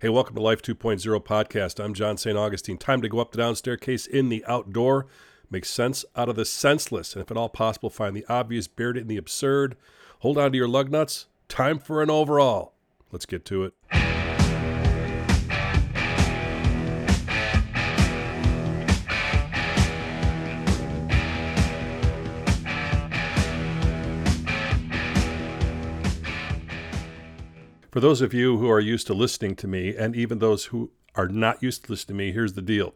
Hey, welcome to Life 2.0 podcast. I'm John St. Augustine. Time to go up the down staircase in the outdoor. Make sense out of the senseless, and if at all possible, find the obvious buried in the absurd. Hold on to your lug nuts. Time for an overall. Let's get to it. For those of you who are used to listening to me, and even those who are not used to listening to me, here's the deal.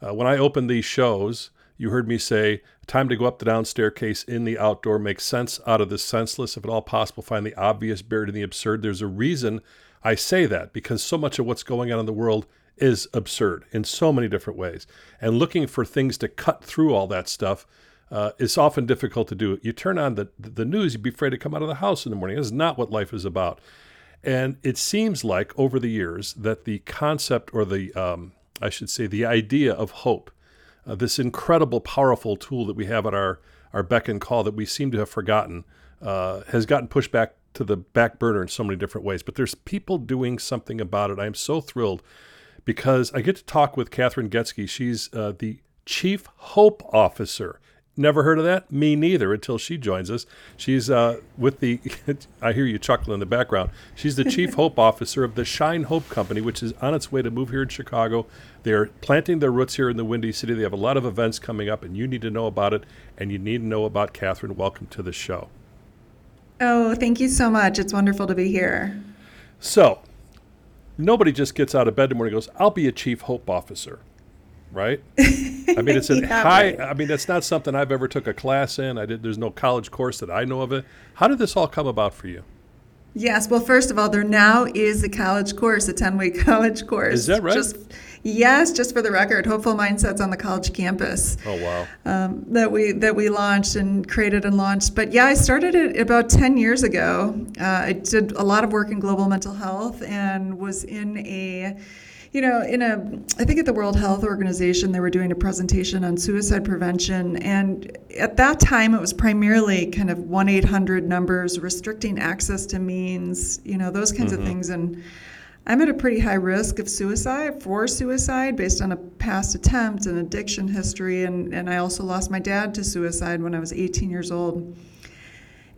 Uh, when I open these shows, you heard me say, time to go up the down staircase in the outdoor, make sense out of the senseless, if at all possible, find the obvious buried in the absurd. There's a reason I say that because so much of what's going on in the world is absurd in so many different ways. And looking for things to cut through all that stuff uh, is often difficult to do. You turn on the, the news, you'd be afraid to come out of the house in the morning. This is not what life is about. And it seems like over the years that the concept or the, um, I should say, the idea of hope, uh, this incredible, powerful tool that we have at our, our beck and call that we seem to have forgotten, uh, has gotten pushed back to the back burner in so many different ways. But there's people doing something about it. I am so thrilled because I get to talk with Kathryn Goetzke. She's uh, the Chief Hope Officer Never heard of that? Me neither until she joins us. She's uh, with the, I hear you chuckle in the background. She's the Chief Hope Officer of the Shine Hope Company, which is on its way to move here in Chicago. They're planting their roots here in the Windy City. They have a lot of events coming up, and you need to know about it, and you need to know about Kathryn. Welcome to the show. Oh, thank you so much. It's wonderful to be here. So, nobody just gets out of bed in the morning and goes, I'll be a Chief Hope Officer right? I mean, it's a yeah, high. Right. I mean, that's not something I've ever took a class in. I did. There's no college course that I know of it. How did this all come about for you? Yes. Well, first of all, there now is a college course, a 10 week college course. Is that right? Just, yes, just for the record, Hopeful Mindsets on the college campus. Oh wow! Um, that we that we launched and created and launched. But yeah, I started it about 10 years ago. Uh, I did a lot of work in global mental health and was in a you know, in a, I think at the World Health Organization, they were doing a presentation on suicide prevention. And at that time, it was primarily kind of 1 800 numbers, restricting access to means, you know, those kinds mm-hmm. of things. And I'm at a pretty high risk of suicide, for suicide, based on a past attempt and addiction history. And, and I also lost my dad to suicide when I was 18 years old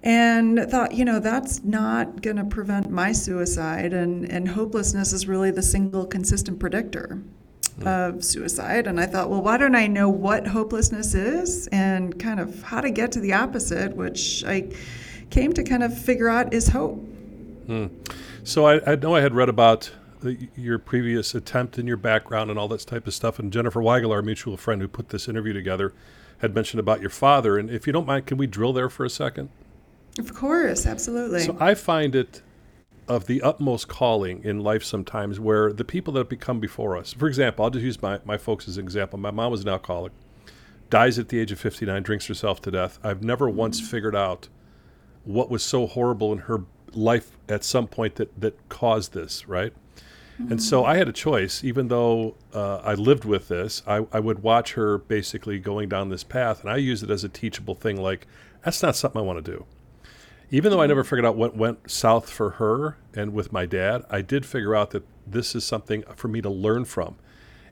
and thought, you know, that's not going to prevent my suicide. And, and hopelessness is really the single consistent predictor mm. of suicide. And I thought, well, why don't I know what hopelessness is and kind of how to get to the opposite, which I came to kind of figure out is hope. Mm. So I, I, know I had read about the, your previous attempt and your background and all that type of stuff. And Jennifer Weigel, our mutual friend who put this interview together, had mentioned about your father. And if you don't mind, can we drill there for a second? Of course, absolutely. So I find it of the utmost calling in life sometimes where the people that become before us, for example, I'll just use my, my folks as an example. My mom was an alcoholic, dies at the age of 59, drinks herself to death. I've never once figured out what was so horrible in her life at some point that, that caused this, right? Mm-hmm. And so I had a choice, even though uh, I lived with this, I, I would watch her basically going down this path, and I use it as a teachable thing like, that's not something I want to do even though I mm-hmm. never figured out what went south for her and with my dad, I did figure out that this is something for me to learn from.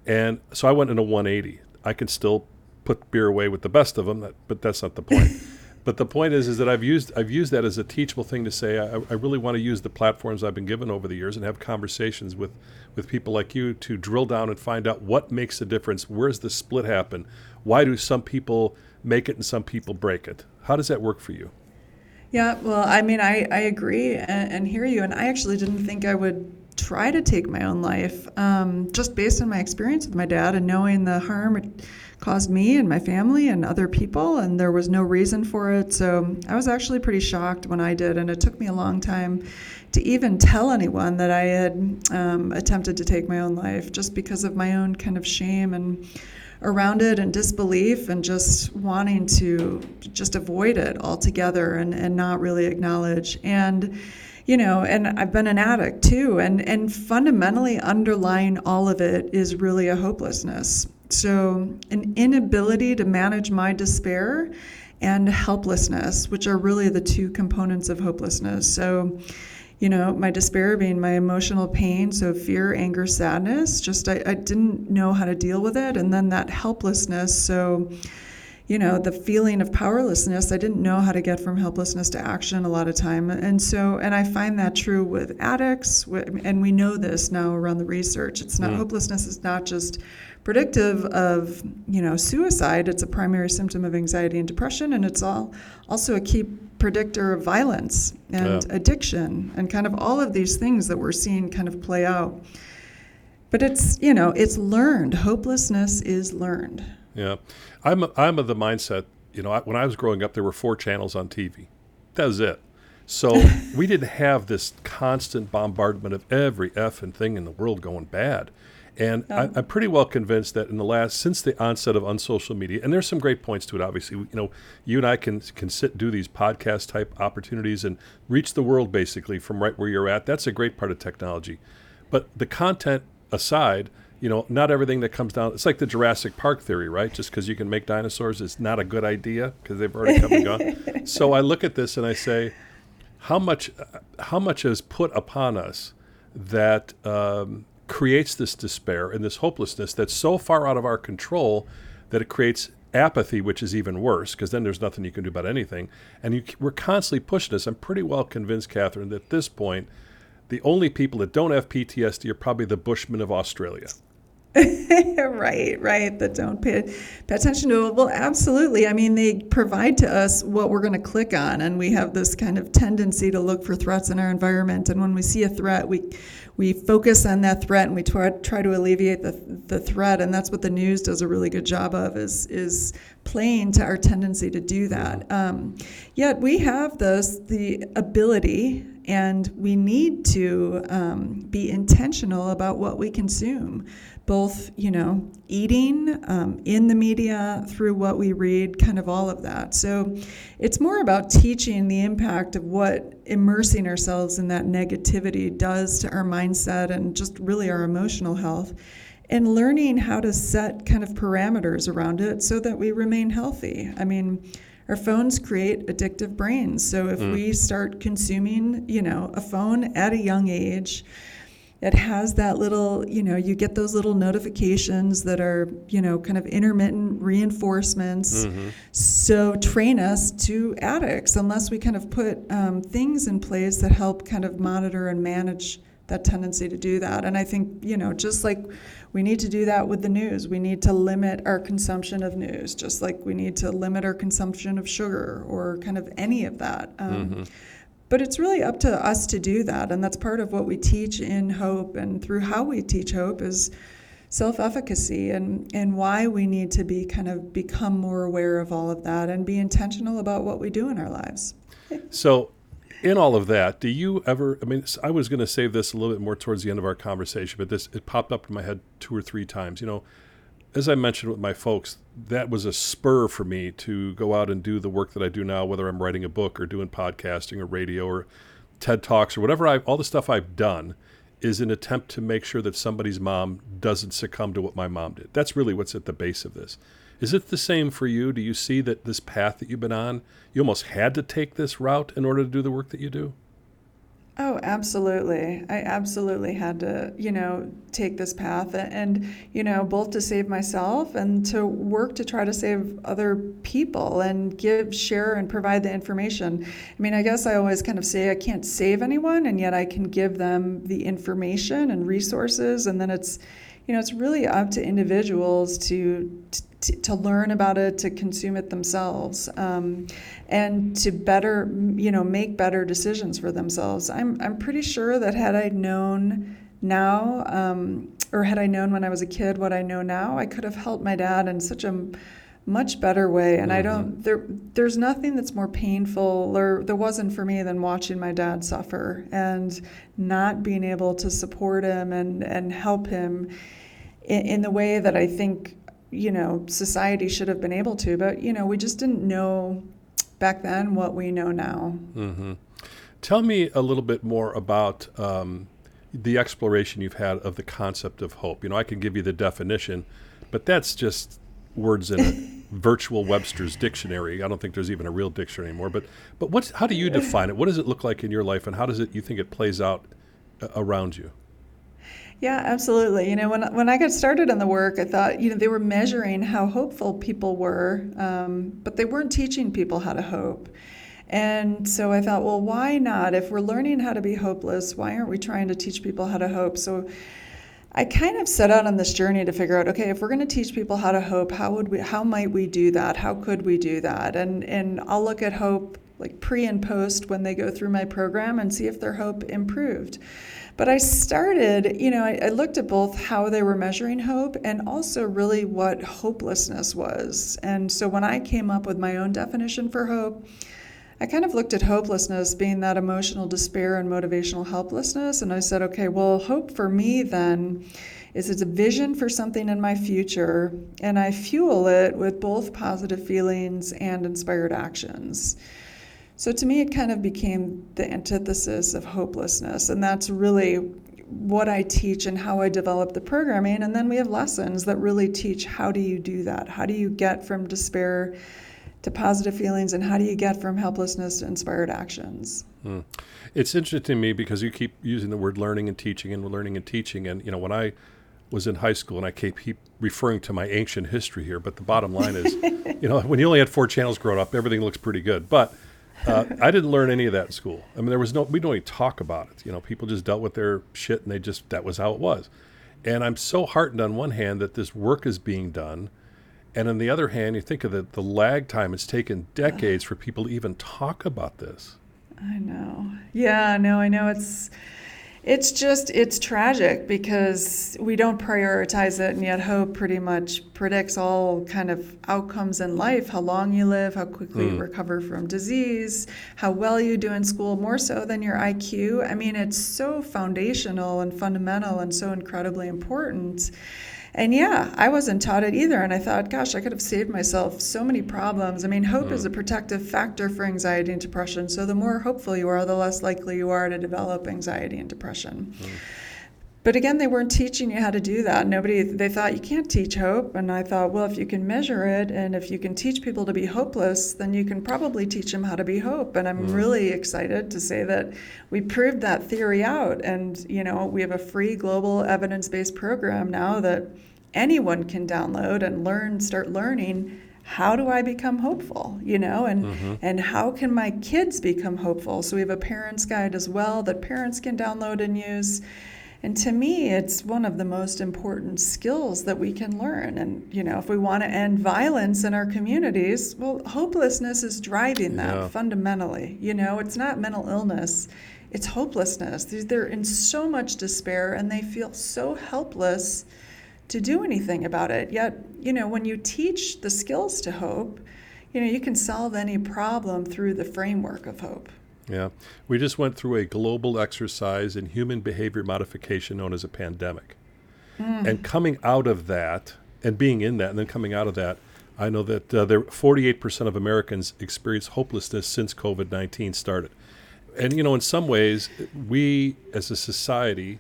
And so I went into 180. I can still put beer away with the best of them, but that's not the point. but the point is, is that I've used I've used that as a teachable thing to say I, I really want to use the platforms I've been given over the years and have conversations with with people like you to drill down and find out what makes a difference. Where's the split happen? Why do some people make it and some people break it? How does that work for you? Yeah, well, I mean, I, I agree and, and hear you. And I actually didn't think I would try to take my own life um, just based on my experience with my dad and knowing the harm it caused me and my family and other people. And there was no reason for it. So I was actually pretty shocked when I did. And it took me a long time to even tell anyone that I had um, attempted to take my own life just because of my own kind of shame and around it and disbelief and just wanting to just avoid it altogether and, and not really acknowledge. And you know, and I've been an addict too, and and fundamentally underlying all of it is really a hopelessness. So an inability to manage my despair and helplessness, which are really the two components of hopelessness. So you know, my despair being my emotional pain, so fear, anger, sadness. Just I, I didn't know how to deal with it. And then that helplessness. So, you know, the feeling of powerlessness, I didn't know how to get from helplessness to action a lot of time. And so, and I find that true with addicts, and we know this now around the research. It's not, mm. hopelessness it's not just predictive of, you know, suicide. It's a primary symptom of anxiety and depression, and it's all also a key predictor of violence and yeah. addiction and kind of all of these things that we're seeing kind of play out. But it's, you know, it's learned. Hopelessness is learned. Yeah. I'm, I'm of the mindset, you know, I, when I was growing up, there were four channels on TV. That was it. So we didn't have this constant bombardment of every effing thing in the world going bad. And I, am pretty well convinced that in the last, since the onset of unsocial media, and there's some great points to it. Obviously, you know, you and I can can sit do these podcast type opportunities and reach the world basically from right where you're at. That's a great part of technology. But the content aside, you know, not everything that comes down. It's like the Jurassic Park theory, right? Just because you can make dinosaurs is not a good idea because they've already come and gone. So I look at this and I say, how much, how much is put upon us that um, creates this despair and this hopelessness that's so far out of our control that it creates apathy, which is even worse because then there's nothing you can do about anything. And you, we're constantly pushing this. I'm pretty well convinced, Kathryn, that at this point, the only people that don't have PTSD are probably the Bushmen of Australia. right, right. That don't pay, pay attention to it. Well, absolutely. I mean, they provide to us what we're going to click on, and we have this kind of tendency to look for threats in our environment. And when we see a threat, we we focus on that threat and we try, try to alleviate the, the threat. And that's what the news does a really good job of is is playing to our tendency to do that. Um, yet we have this the ability and we need to um, be intentional about what we consume both, you know, eating um, in the media, through what we read, kind of all of that. So it's more about teaching the impact of what immersing ourselves in that negativity does to our mindset and just really our emotional health. And learning how to set kind of parameters around it so that we remain healthy. I mean, our phones create addictive brains. So if mm. we start consuming, you know, a phone at a young age, it has that little, you know, you get those little notifications that are, you know, kind of intermittent reinforcements. Mm-hmm. So train us to addicts unless we kind of put um, things in place that help kind of monitor and manage that tendency to do that. And I think, you know, just like we need to do that with the news, we need to limit our consumption of news, just like we need to limit our consumption of sugar or kind of any of that. Um, mm-hmm but it's really up to us to do that. And that's part of what we teach in Hope and through how we teach Hope is self-efficacy and, and why we need to be kind of become more aware of all of that and be intentional about what we do in our lives. So in all of that, do you ever? I mean, I was going to save this a little bit more towards the end of our conversation, but this it popped up in my head two or three times. You know, as I mentioned with my folks, that was a spur for me to go out and do the work that I do now, whether I'm writing a book or doing podcasting or radio or TED Talks or whatever I all the stuff I've done is an attempt to make sure that somebody's mom doesn't succumb to what my mom did. That's really what's at the base of this. Is it the same for you? Do you see that this path that you've been on, you almost had to take this route in order to do the work that you do? Oh, absolutely. I absolutely had to, you know, take this path and, you know, both to save myself and to work to try to save other people and give, share, and provide the information. I mean, I guess I always kind of say I can't save anyone, and yet I can give them the information and resources. And then it's, you know, it's really up to individuals to, to, to to learn about it, to consume it themselves, um, and to better, you know, make better decisions for themselves. I'm, I'm pretty sure that had I known now, um, or had I known when I was a kid what I know now, I could have helped my dad in such a much better way and mm-hmm. i don't there there's nothing that's more painful or there wasn't for me than watching my dad suffer and not being able to support him and and help him in, in the way that i think you know society should have been able to but you know we just didn't know back then what we know now mm-hmm. tell me a little bit more about um, the exploration you've had of the concept of hope you know i can give you the definition but that's just words in a virtual Webster's dictionary. I don't think there's even a real dictionary anymore. But but what's how do you define it? What does it look like in your life, and how does it you think it plays out uh, around you? Yeah, absolutely. You know, when when I got started in the work, I thought you know they were measuring how hopeful people were, um, but they weren't teaching people how to hope. And so I thought, well, why not? If we're learning how to be hopeless, why aren't we trying to teach people how to hope? So I kind of set out on this journey to figure out, okay, if we're going to teach people how to hope, how would we how might we do that? How could we do that? And and I'll look at hope like pre and post when they go through my program and see if their hope improved. But I started, you know, I, I looked at both how they were measuring hope and also really what hopelessness was. And so when I came up with my own definition for hope, I kind of looked at hopelessness being that emotional despair and motivational helplessness. And I said, okay, well, hope for me then is it's a vision for something in my future, and I fuel it with both positive feelings and inspired actions. So to me, it kind of became the antithesis of hopelessness. And that's really what I teach and how I develop the programming. And then we have lessons that really teach how do you do that? How do you get from despair to positive feelings? And how do you get from helplessness to inspired actions? Hmm. It's interesting to me because you keep using the word learning and teaching and learning and teaching. And, you know, when I was in high school, and I keep, keep referring to my ancient history here, but the bottom line is, you know, when you only had four channels growing up, everything looks pretty good. But uh, I didn't learn any of that in school. I mean, there was no, we don't even talk about it. You know, people just dealt with their shit and they just, that was how it was. And I'm so heartened on one hand that this work is being done. And on the other hand, you think of the, the lag time, it's taken decades for people to even talk about this. I know. Yeah, no, I know. It's, it's just it's tragic because we don't prioritize it and yet hope pretty much predicts all kind of outcomes in life how long you live how quickly mm. you recover from disease how well you do in school more so than your iq i mean it's so foundational and fundamental and so incredibly important and yeah, I wasn't taught it either. And I thought, gosh, I could have saved myself so many problems. I mean, hope mm. is a protective factor for anxiety and depression. So the more hopeful you are, the less likely you are to develop anxiety and depression. Mm. But again, they weren't teaching you how to do that. Nobody, they thought you can't teach hope. And I thought, well, if you can measure it and if you can teach people to be hopeless, then you can probably teach them how to be hope. And I'm mm. really excited to say that we proved that theory out. And, you know, we have a free global evidence based program now that anyone can download and learn, start learning how do I become hopeful, you know, and mm-hmm. and how can my kids become hopeful? So we have a parents guide as well that parents can download and use. And to me, it's one of the most important skills that we can learn. And, you know, if we want to end violence in our communities, well, hopelessness is driving that yeah. fundamentally. You know, it's not mental illness, it's hopelessness. They're in so much despair and they feel so helpless to do anything about it. Yet, you know, when you teach the skills to hope, you know, you can solve any problem through the framework of hope. Yeah. We just went through a global exercise in human behavior modification known as a pandemic. Mm. And coming out of that and being in that and then coming out of that, I know that uh, there 48% of Americans experience hopelessness since COVID-19 started. And you know, in some ways, we as a society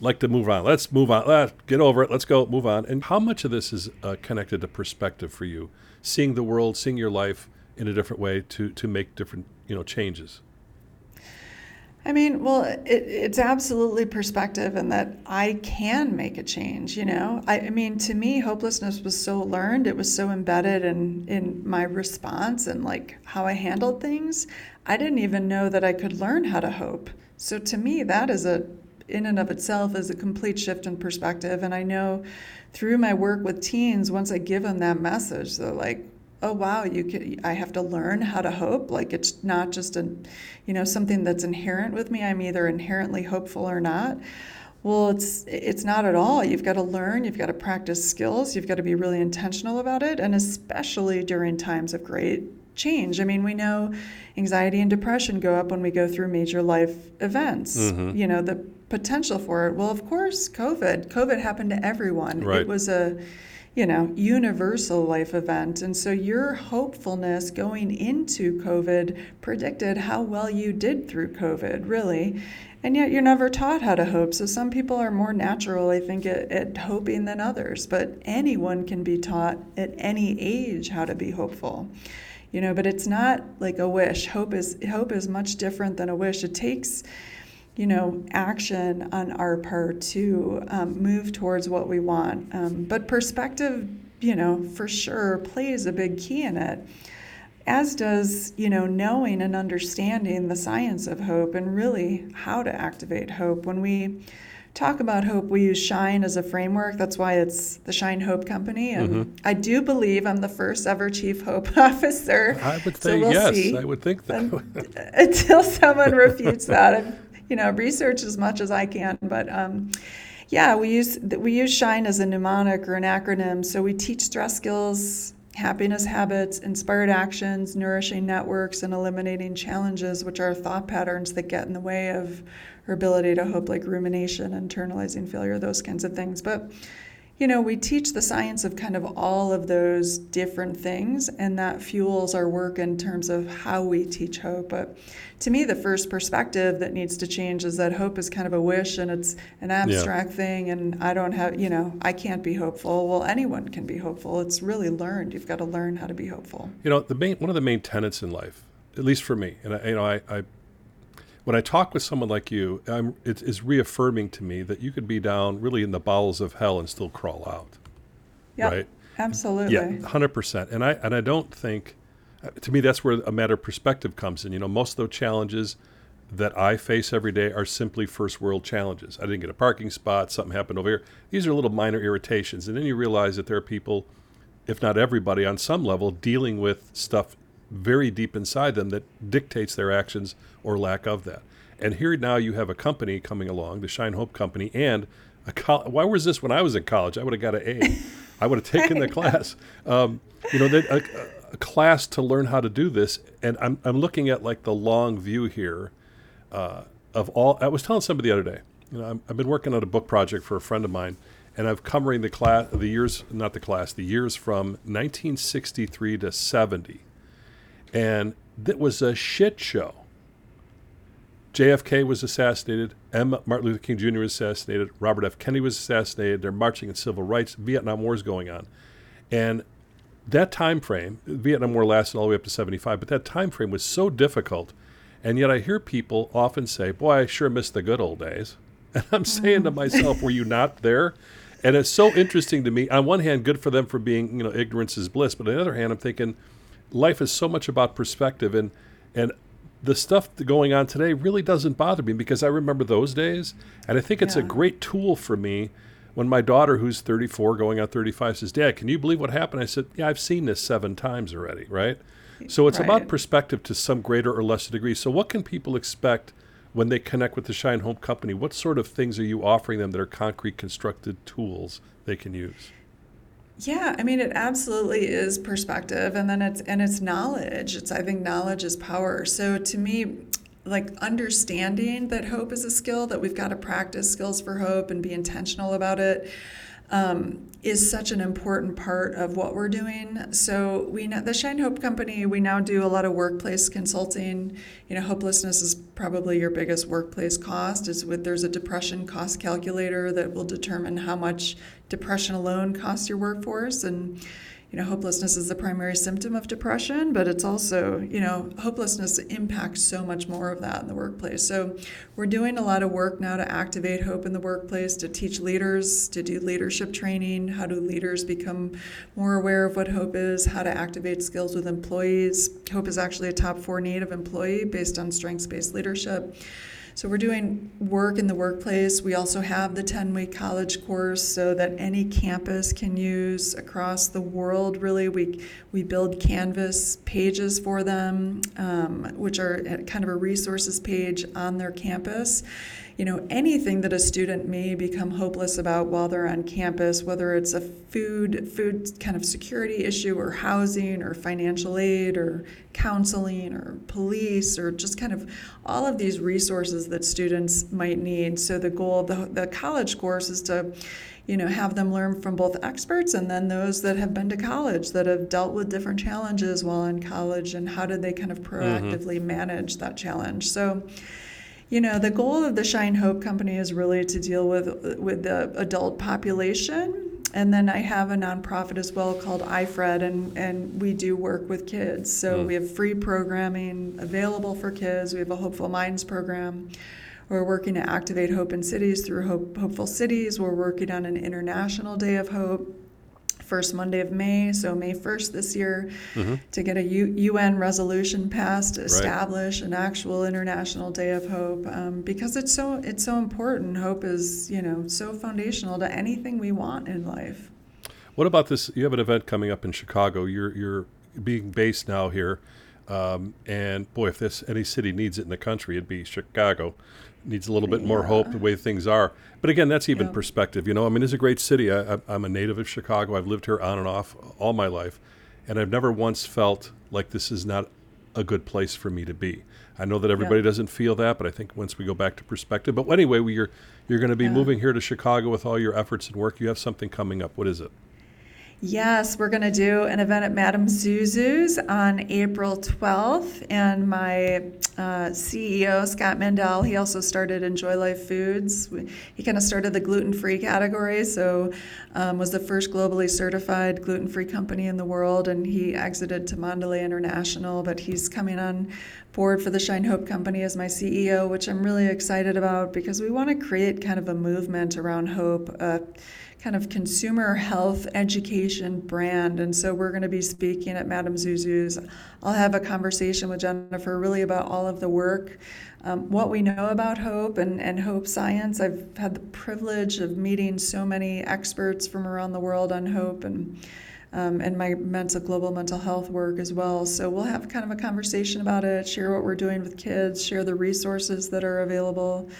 like to move on. Let's move on. Let's get over it. Let's go. Move on. And how much of this is uh, connected to perspective for you, seeing the world, seeing your life in a different way to to make different you know changes? I mean, well, it, it's absolutely perspective, and that I can make a change. You know, I, I, mean, to me, hopelessness was so learned; it was so embedded in in my response and like how I handled things. I didn't even know that I could learn how to hope. So to me, that is a in and of itself is a complete shift in perspective. And I know through my work with teens, once I give them that message, they're like, oh wow you can i have to learn how to hope like it's not just a you know something that's inherent with me i'm either inherently hopeful or not well it's it's not at all you've got to learn you've got to practice skills you've got to be really intentional about it and especially during times of great change i mean we know anxiety and depression go up when we go through major life events mm-hmm. you know the potential for it. Well, of course, COVID. COVID happened to everyone. Right. It was a, you know, universal life event. And so your hopefulness going into COVID predicted how well you did through COVID, really. And yet you're never taught how to hope. So some people are more natural, I think, at, at hoping than others. But anyone can be taught at any age how to be hopeful. You know, but it's not like a wish. Hope is hope is much different than a wish. It takes you know, action on our part to um, move towards what we want. Um, but perspective, you know, for sure plays a big key in it, as does, you know, knowing and understanding the science of hope and really how to activate hope. When we talk about hope, we use Shine as a framework. That's why it's the Shine Hope Company. And mm-hmm. I do believe I'm the first ever Chief Hope Officer. I would say so we'll yes. See. I would think that. until someone refutes that you know, research as much as I can. But um, yeah, we use we use Shine as a mnemonic or an acronym. So we teach stress skills, happiness habits, inspired actions, nourishing networks, and eliminating challenges, which are thought patterns that get in the way of our ability to hope, like rumination, internalizing failure, those kinds of things. But you know, we teach the science of kind of all of those different things, and that fuels our work in terms of how we teach hope. But to me, the first perspective that needs to change is that hope is kind of a wish and it's an abstract yeah. thing, and I don't have, you know, I can't be hopeful. Well, anyone can be hopeful. It's really learned. You've got to learn how to be hopeful. You know, the main one of the main tenets in life, at least for me, and I, you know, I, I when I talk with someone like you, I'm, it is reaffirming to me that you could be down really in the bowels of hell and still crawl out. Yep, right? Absolutely. Yeah, hundred percent. And I and I don't think, uh, to me, that's where a matter of perspective comes in. You know, most of the challenges that I face every day are simply first world challenges. I didn't get a parking spot. Something happened over here. These are little minor irritations, and then you realize that there are people, if not everybody, on some level, dealing with stuff very deep inside them that dictates their actions or lack of that. And here now you have a company coming along, the Shine Hope Company, and a why was this when I was in college? I would have got an A. I would have taken the class. Um, you know, a, a, class to learn how to do this. And I'm, I'm looking at like the long view here uh, of all. I was telling somebody the other day, you know, i have been working on a book project for a friend of mine, and I've covering the class, the years, not the class, the years from 1963 to 70 and that was a shit show. JFK was assassinated. M. Martin Luther King Jr. was assassinated. Robert F. Kennedy was assassinated. They're marching in civil rights. Vietnam War is going on, and that time frame, Vietnam War lasted all the way up to 75, but that time frame was so difficult. And yet I hear people often say, Boy, I sure miss the good old days. And I'm saying to mm-hmm. myself, Were you not there? And it's so interesting to me. On one hand, good for them for being, you know, ignorance is bliss. But on the other hand, I'm thinking, life is so much about perspective and and the stuff going on today really doesn't bother me because I remember those days and I think it's yeah. a great tool for me when my daughter who's 34 going on 35 says dad can you believe what happened? I said yeah I've seen this 7 times already right? So it's right. about perspective to some greater or lesser degree. So what can people expect when they connect with the Shine Hope company? What sort of things are you offering them that are concrete constructed tools they can use yeah, I mean it absolutely is perspective and then it's and it's knowledge. It's I think knowledge is power. So to me like understanding that hope is a skill that we've got to practice skills for hope and be intentional about it um, is such an important part of what we're doing. So we know the Shine Hope Company. We now do a lot of workplace consulting. You know, hopelessness is probably your biggest workplace cost. Is with there's a depression cost calculator that will determine how much depression alone costs your workforce and you know, hopelessness is the primary symptom of depression, but it's also, you know, hopelessness impacts so much more of that in the workplace. So we're doing a lot of work now to activate hope in the workplace, to teach leaders, to do leadership training. How do leaders become more aware of what hope is, how to activate skills with employees? Hope is actually a top four need of employee based on strengths based leadership. So we're doing work in the workplace. We also have the 10 week college course so that any campus can use across the world. Really, we, we build Canvas pages for them, um, which are kind of a resources page on their campus you know, anything that a student may become hopeless about while they're on campus, whether it's a food food kind of security issue or housing or financial aid or counseling or police or just kind of all of these resources that students might need. So the goal of the, the college course is to you know, have them learn from both experts and then those that have been to college that have dealt with different challenges while in college and how did they kind of mm-hmm. proactively mm-hmm. manage that challenge. So, you know, the goal of the Shine Hope Company is really to deal with with the adult population. And then I have a nonprofit as well called iFred, and, and we do work with kids. So mm. we have free programming available for kids. We have a Hopeful Minds program we're working to activate hope in cities through hope, Hopeful Cities. We're working on an International Day of Hope first Monday of May, so May 1st this year, mm-hmm. to get a U- UN resolution passed to establish right. an actual International Day of Hope um, because it's so it's so important. Hope is you know so foundational to anything we want in life. What about this? You have an event coming up in Chicago. You're you're being based now here, um, and boy, if this any city needs it in the country, it'd be Chicago needs a little bit yeah. more hope the way things are. But again, that's even perspective. You know, I mean, it's a great city. I, am a native of Chicago. I've lived here on and off all my life, and I've never once felt like this is not a good place for me to be. I know that everybody doesn't feel that, but I think once we go back to perspective. But anyway, we, you're you're going to be yeah. moving here to Chicago with all your efforts and work. You have something coming up. What is it? Yes, we're going to do an event at Madame Zuzu's on April 12th. And my uh, CEO, Scott Mandell, he also started Enjoy Life Foods. He kind of started the gluten free category, so um, was the first globally certified gluten free company in the world. And he exited to Mondelez International, but he's coming on board for the Shine Hope Company as my CEO, which I'm really excited about because we want to create kind of a movement around hope. Uh, kind of consumer health education brand. And so we're going to be speaking at Madame Zuzu's. I'll have a conversation with Jennifer really about all of the work, um, what we know about hope and, and hope science. I've had the privilege of meeting so many experts from around the world on hope and um, and my mental global mental health work as well. So we'll have kind of a conversation about it, share what we're doing with kids, share the resources that are available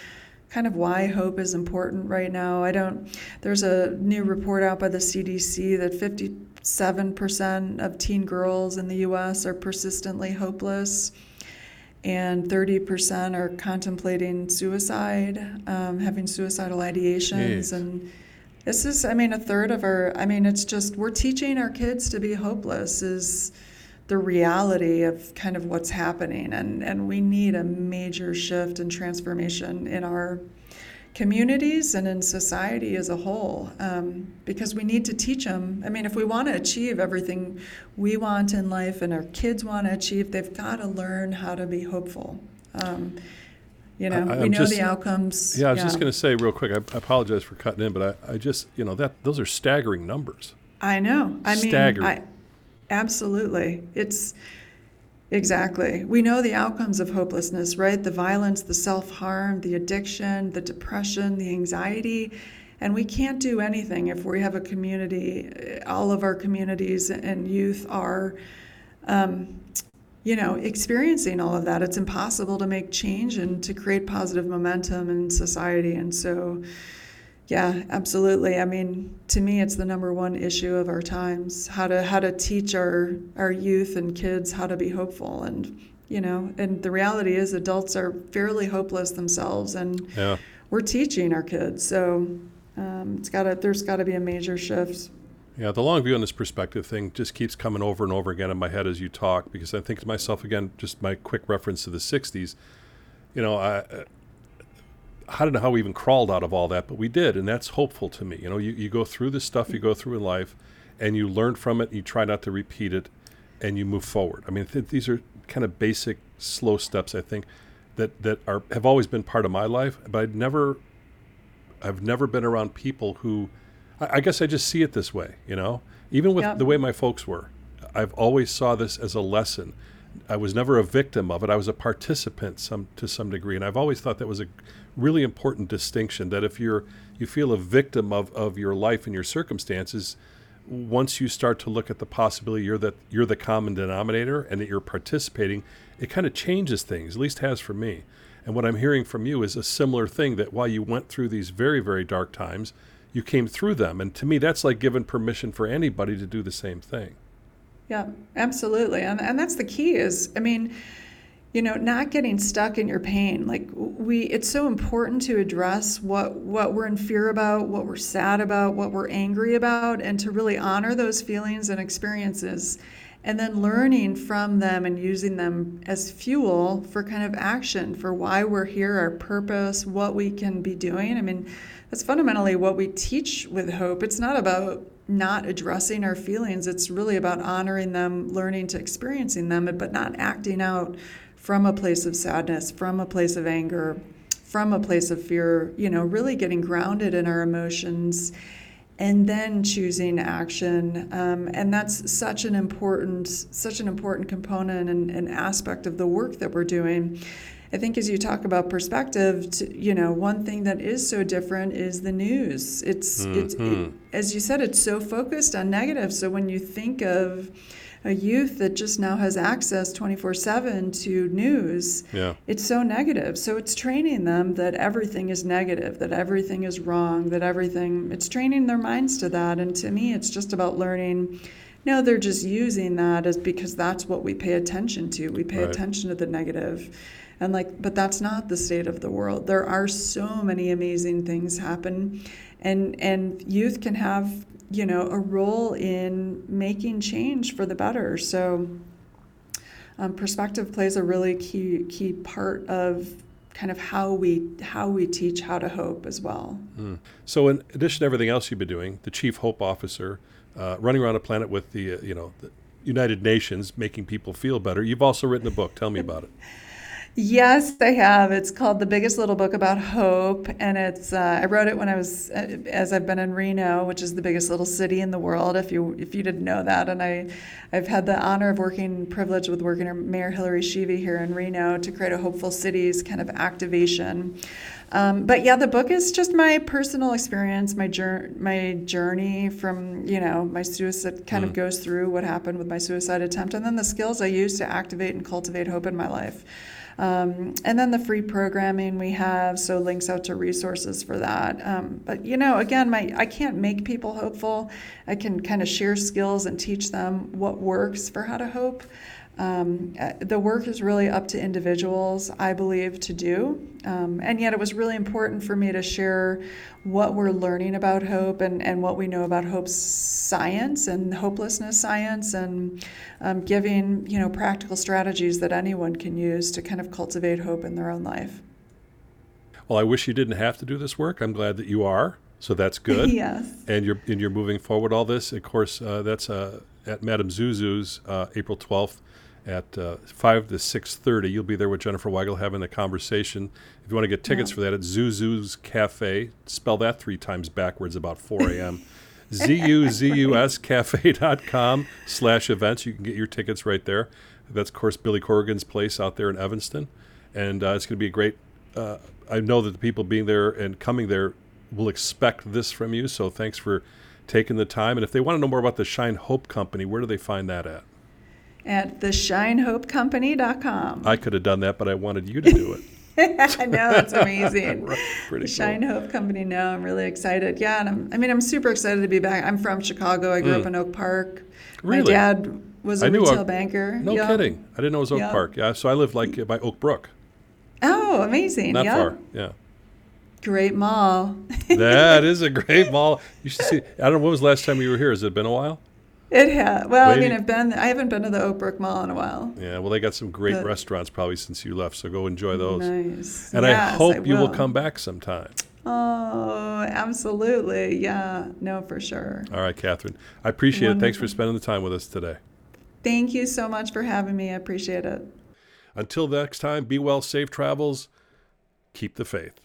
kind of why hope is important right now. I don't, there's a new report out by the CDC that 57% of teen girls in the US are persistently hopeless, and 30% are contemplating suicide, um, having suicidal ideations. Jeez. And this is, I mean, a third of our, I mean, it's just, we're teaching our kids to be hopeless, is the reality of kind of what's happening. And, and we need a major shift and transformation in our communities and in society as a whole um, because we need to teach them i mean if we want to achieve everything we want in life and our kids want to achieve they've got to learn how to be hopeful. Um, you know I, we know just, the outcomes. Yeah i was yeah. just going to say real quick I, I, apologize for cutting in but I, I just you know that those are staggering numbers. I know. I staggering. mean I, Absolutely. It's exactly. We know the outcomes of hopelessness, right? The violence, the self harm, the addiction, the depression, the anxiety. And we can't do anything if we have a community, all of our communities and youth are, um, you know, experiencing all of that. It's impossible to make change and to create positive momentum in society. And so, yeah, absolutely. I mean, to me, it's the number one issue of our times: how to how to teach our our youth and kids how to be hopeful, and you know, and the reality is, adults are fairly hopeless themselves, and yeah. we're teaching our kids. So um, it's got to there's got to be a major shift. Yeah, the long view on this perspective thing just keeps coming over and over again in my head as you talk, because I think to myself again, just my quick reference to the '60s. You know, I I don't know how we even crawled out of all that, but we did, and that's hopeful to me. You know, you, you go through the stuff you go through in life, and you learn from it. You try not to repeat it, and you move forward. I mean, th- these are kind of basic, slow steps. I think that that are have always been part of my life, but I'd never, I've never been around people who, I, I guess I just see it this way. You know, even with yep. the way my folks were, I've always saw this as a lesson. I was never a victim of it. I was a participant some to some degree, and I've always thought that was a really important distinction. That if you're you feel a victim of, of your life and your circumstances, once you start to look at the possibility you're that you're the common denominator and that you're participating, it kind of changes things. At least has for me. And what I'm hearing from you is a similar thing that while you went through these very, very dark times, you came through them. And to me, that's like giving permission for anybody to do the same thing. Yeah, absolutely. And, and that's the key is, I mean, you know not getting stuck in your pain like we it's so important to address what what we're in fear about what we're sad about what we're angry about and to really honor those feelings and experiences and then learning from them and using them as fuel for kind of action for why we're here our purpose what we can be doing. I mean that's fundamentally what we teach with hope. It's not about not addressing our feelings. It's really about honoring them learning to experiencing them but not acting out from a place of sadness, from a place of anger, from a place of fear, you know, really getting grounded in our emotions and then choosing action. Um, and that's such an important, such an important component and, and, aspect of the work that we're doing. I think as you talk about perspective, to, you know, one thing that is so different is the news. It's, mm-hmm. it's it, as you said, it's so focused on negative. So when you think of a youth that just now has access 24 7 to news, yeah. it's so negative. So it's training them that everything is negative, that everything is wrong, that everything, it's training their minds to that. And to me, it's just about learning. No, they're just using that as because that's what we pay attention to. We pay right. attention to the negative. And like, but that's not the state of the world. There are so many amazing things happen and and youth can have you know, a role in making change for the better. So, um, perspective plays a really key key part of kind of how we how we teach how to hope as well. Mm. So, in addition to everything else you've been doing, the chief hope officer, uh, running around a planet with the uh, you know the United Nations, making people feel better. You've also written a book. Tell me about it. Yes, I have. It's called The Biggest Little Book About Hope, and it's uh, I wrote it when I was uh, as I've been in Reno, which is the biggest little city in the world. If you if you didn't know that, and I I've had the honor of working privilege with working Mayor Hillary Schieve here in Reno to create a hopeful cities kind of activation. Um, but yeah, the book is just my personal experience, my journey, my journey from you know my suicide kind mm. of goes through what happened with my suicide attempt, and then the skills I use to activate and cultivate hope in my life. Um, and then the free programming we have, so links out to resources for that. Um, but you know, again, my I can't make people hopeful. I can kind of share skills and teach them what works for how to hope. Um, uh, the work is really up to individuals, I believe, to do. Um, and yet, it was really important for me to share what we're learning about hope and, and what we know about hope science and hopelessness science, and um, giving you know practical strategies that anyone can use to kind of cultivate hope in their own life. Well, I wish you didn't have to do this work. I'm glad that you are. So that's good. yes. And you're and you're moving forward all this. Of course, uh, that's uh, at Madame Zuzu's uh, April 12th at uh, 5 to 6.30. You'll be there with Jennifer Weigel having a conversation. If you want to get tickets yeah. for that, it's Zuzu's Cafe. Spell that three times backwards about 4 a.m. Z-U-Z-U-S cafe.com slash events. You can get your tickets right there. That's, of course, Billy Corrigan's place out there in Evanston. And uh, it's going to be a great uh, I know that the people being there and coming there will expect this from you. So thanks for taking the time. And if they want to know more about the Shine Hope Company, where do they find that at? At theshinehopecompany.com. I could have done that, but I wanted you to do it. I know it's amazing. right, pretty Shine cool. Hope Company. Now I'm really excited. Yeah, and I'm, I mean I'm super excited to be back. I'm from Chicago. I grew mm. up in Oak Park. Really? My dad was a retail Oak, banker. No yep. kidding. I didn't know it was Oak yep. Park. Yeah, so I lived like by Oak Brook. Oh, amazing. Not yep. far. Yeah. Great mall. that is a great mall. You should see. I don't know when was the last time you were here. Has it been a while? It has. Well. I mean, I've been. I haven't been to the Oak Brook Mall in a while. Yeah. Well, they got some great but, restaurants probably since you left. So go enjoy those. Nice. And yes, I hope I will. you will come back sometime. Oh, absolutely. Yeah. No, for sure. All right, Kathryn. I appreciate Wonderful. it. Thanks for spending the time with us today. Thank you so much for having me. I appreciate it. Until next time, be well, safe travels, keep the faith.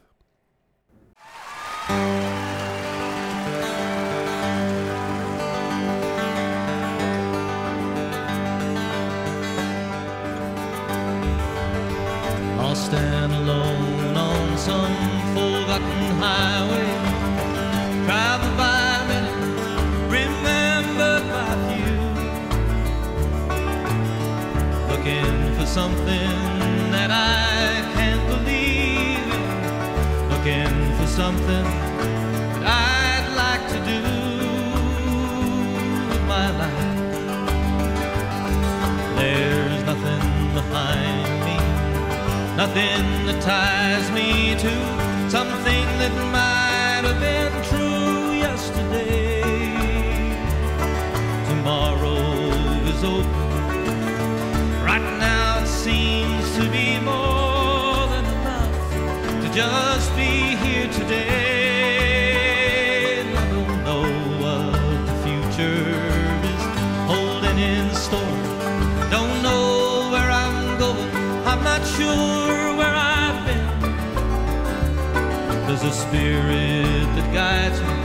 Something that I can't believe. In. Looking for something that I'd like to do with my life. There's nothing behind me, nothing that ties me to something that might have been true yesterday. Tomorrow is open. Right now seems to be more than enough to just be here today. I don't know what the future is holding in store. Don't know where I'm going. I'm not sure where I've been. There's a spirit that guides me,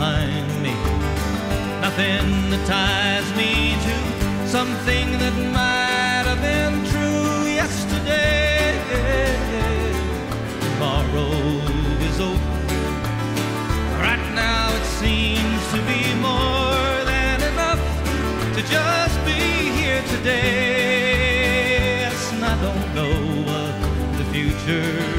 behind me nothing that ties me to something that might have been true yesterday. Tomorrow is open. Right now it seems to be more than enough to just be here today. Yes, and I don't know what the future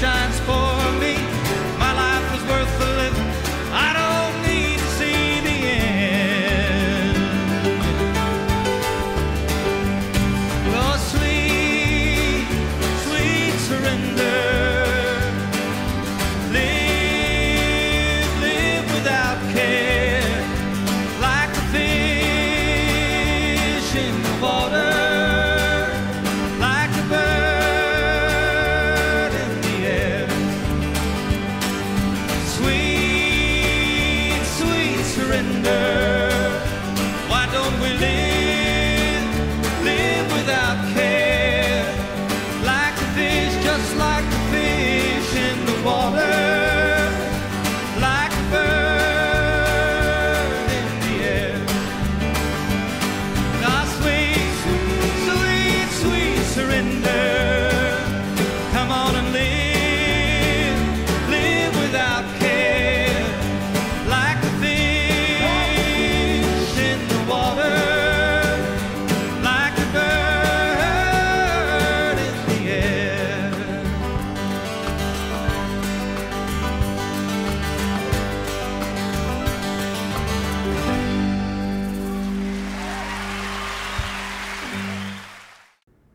shines for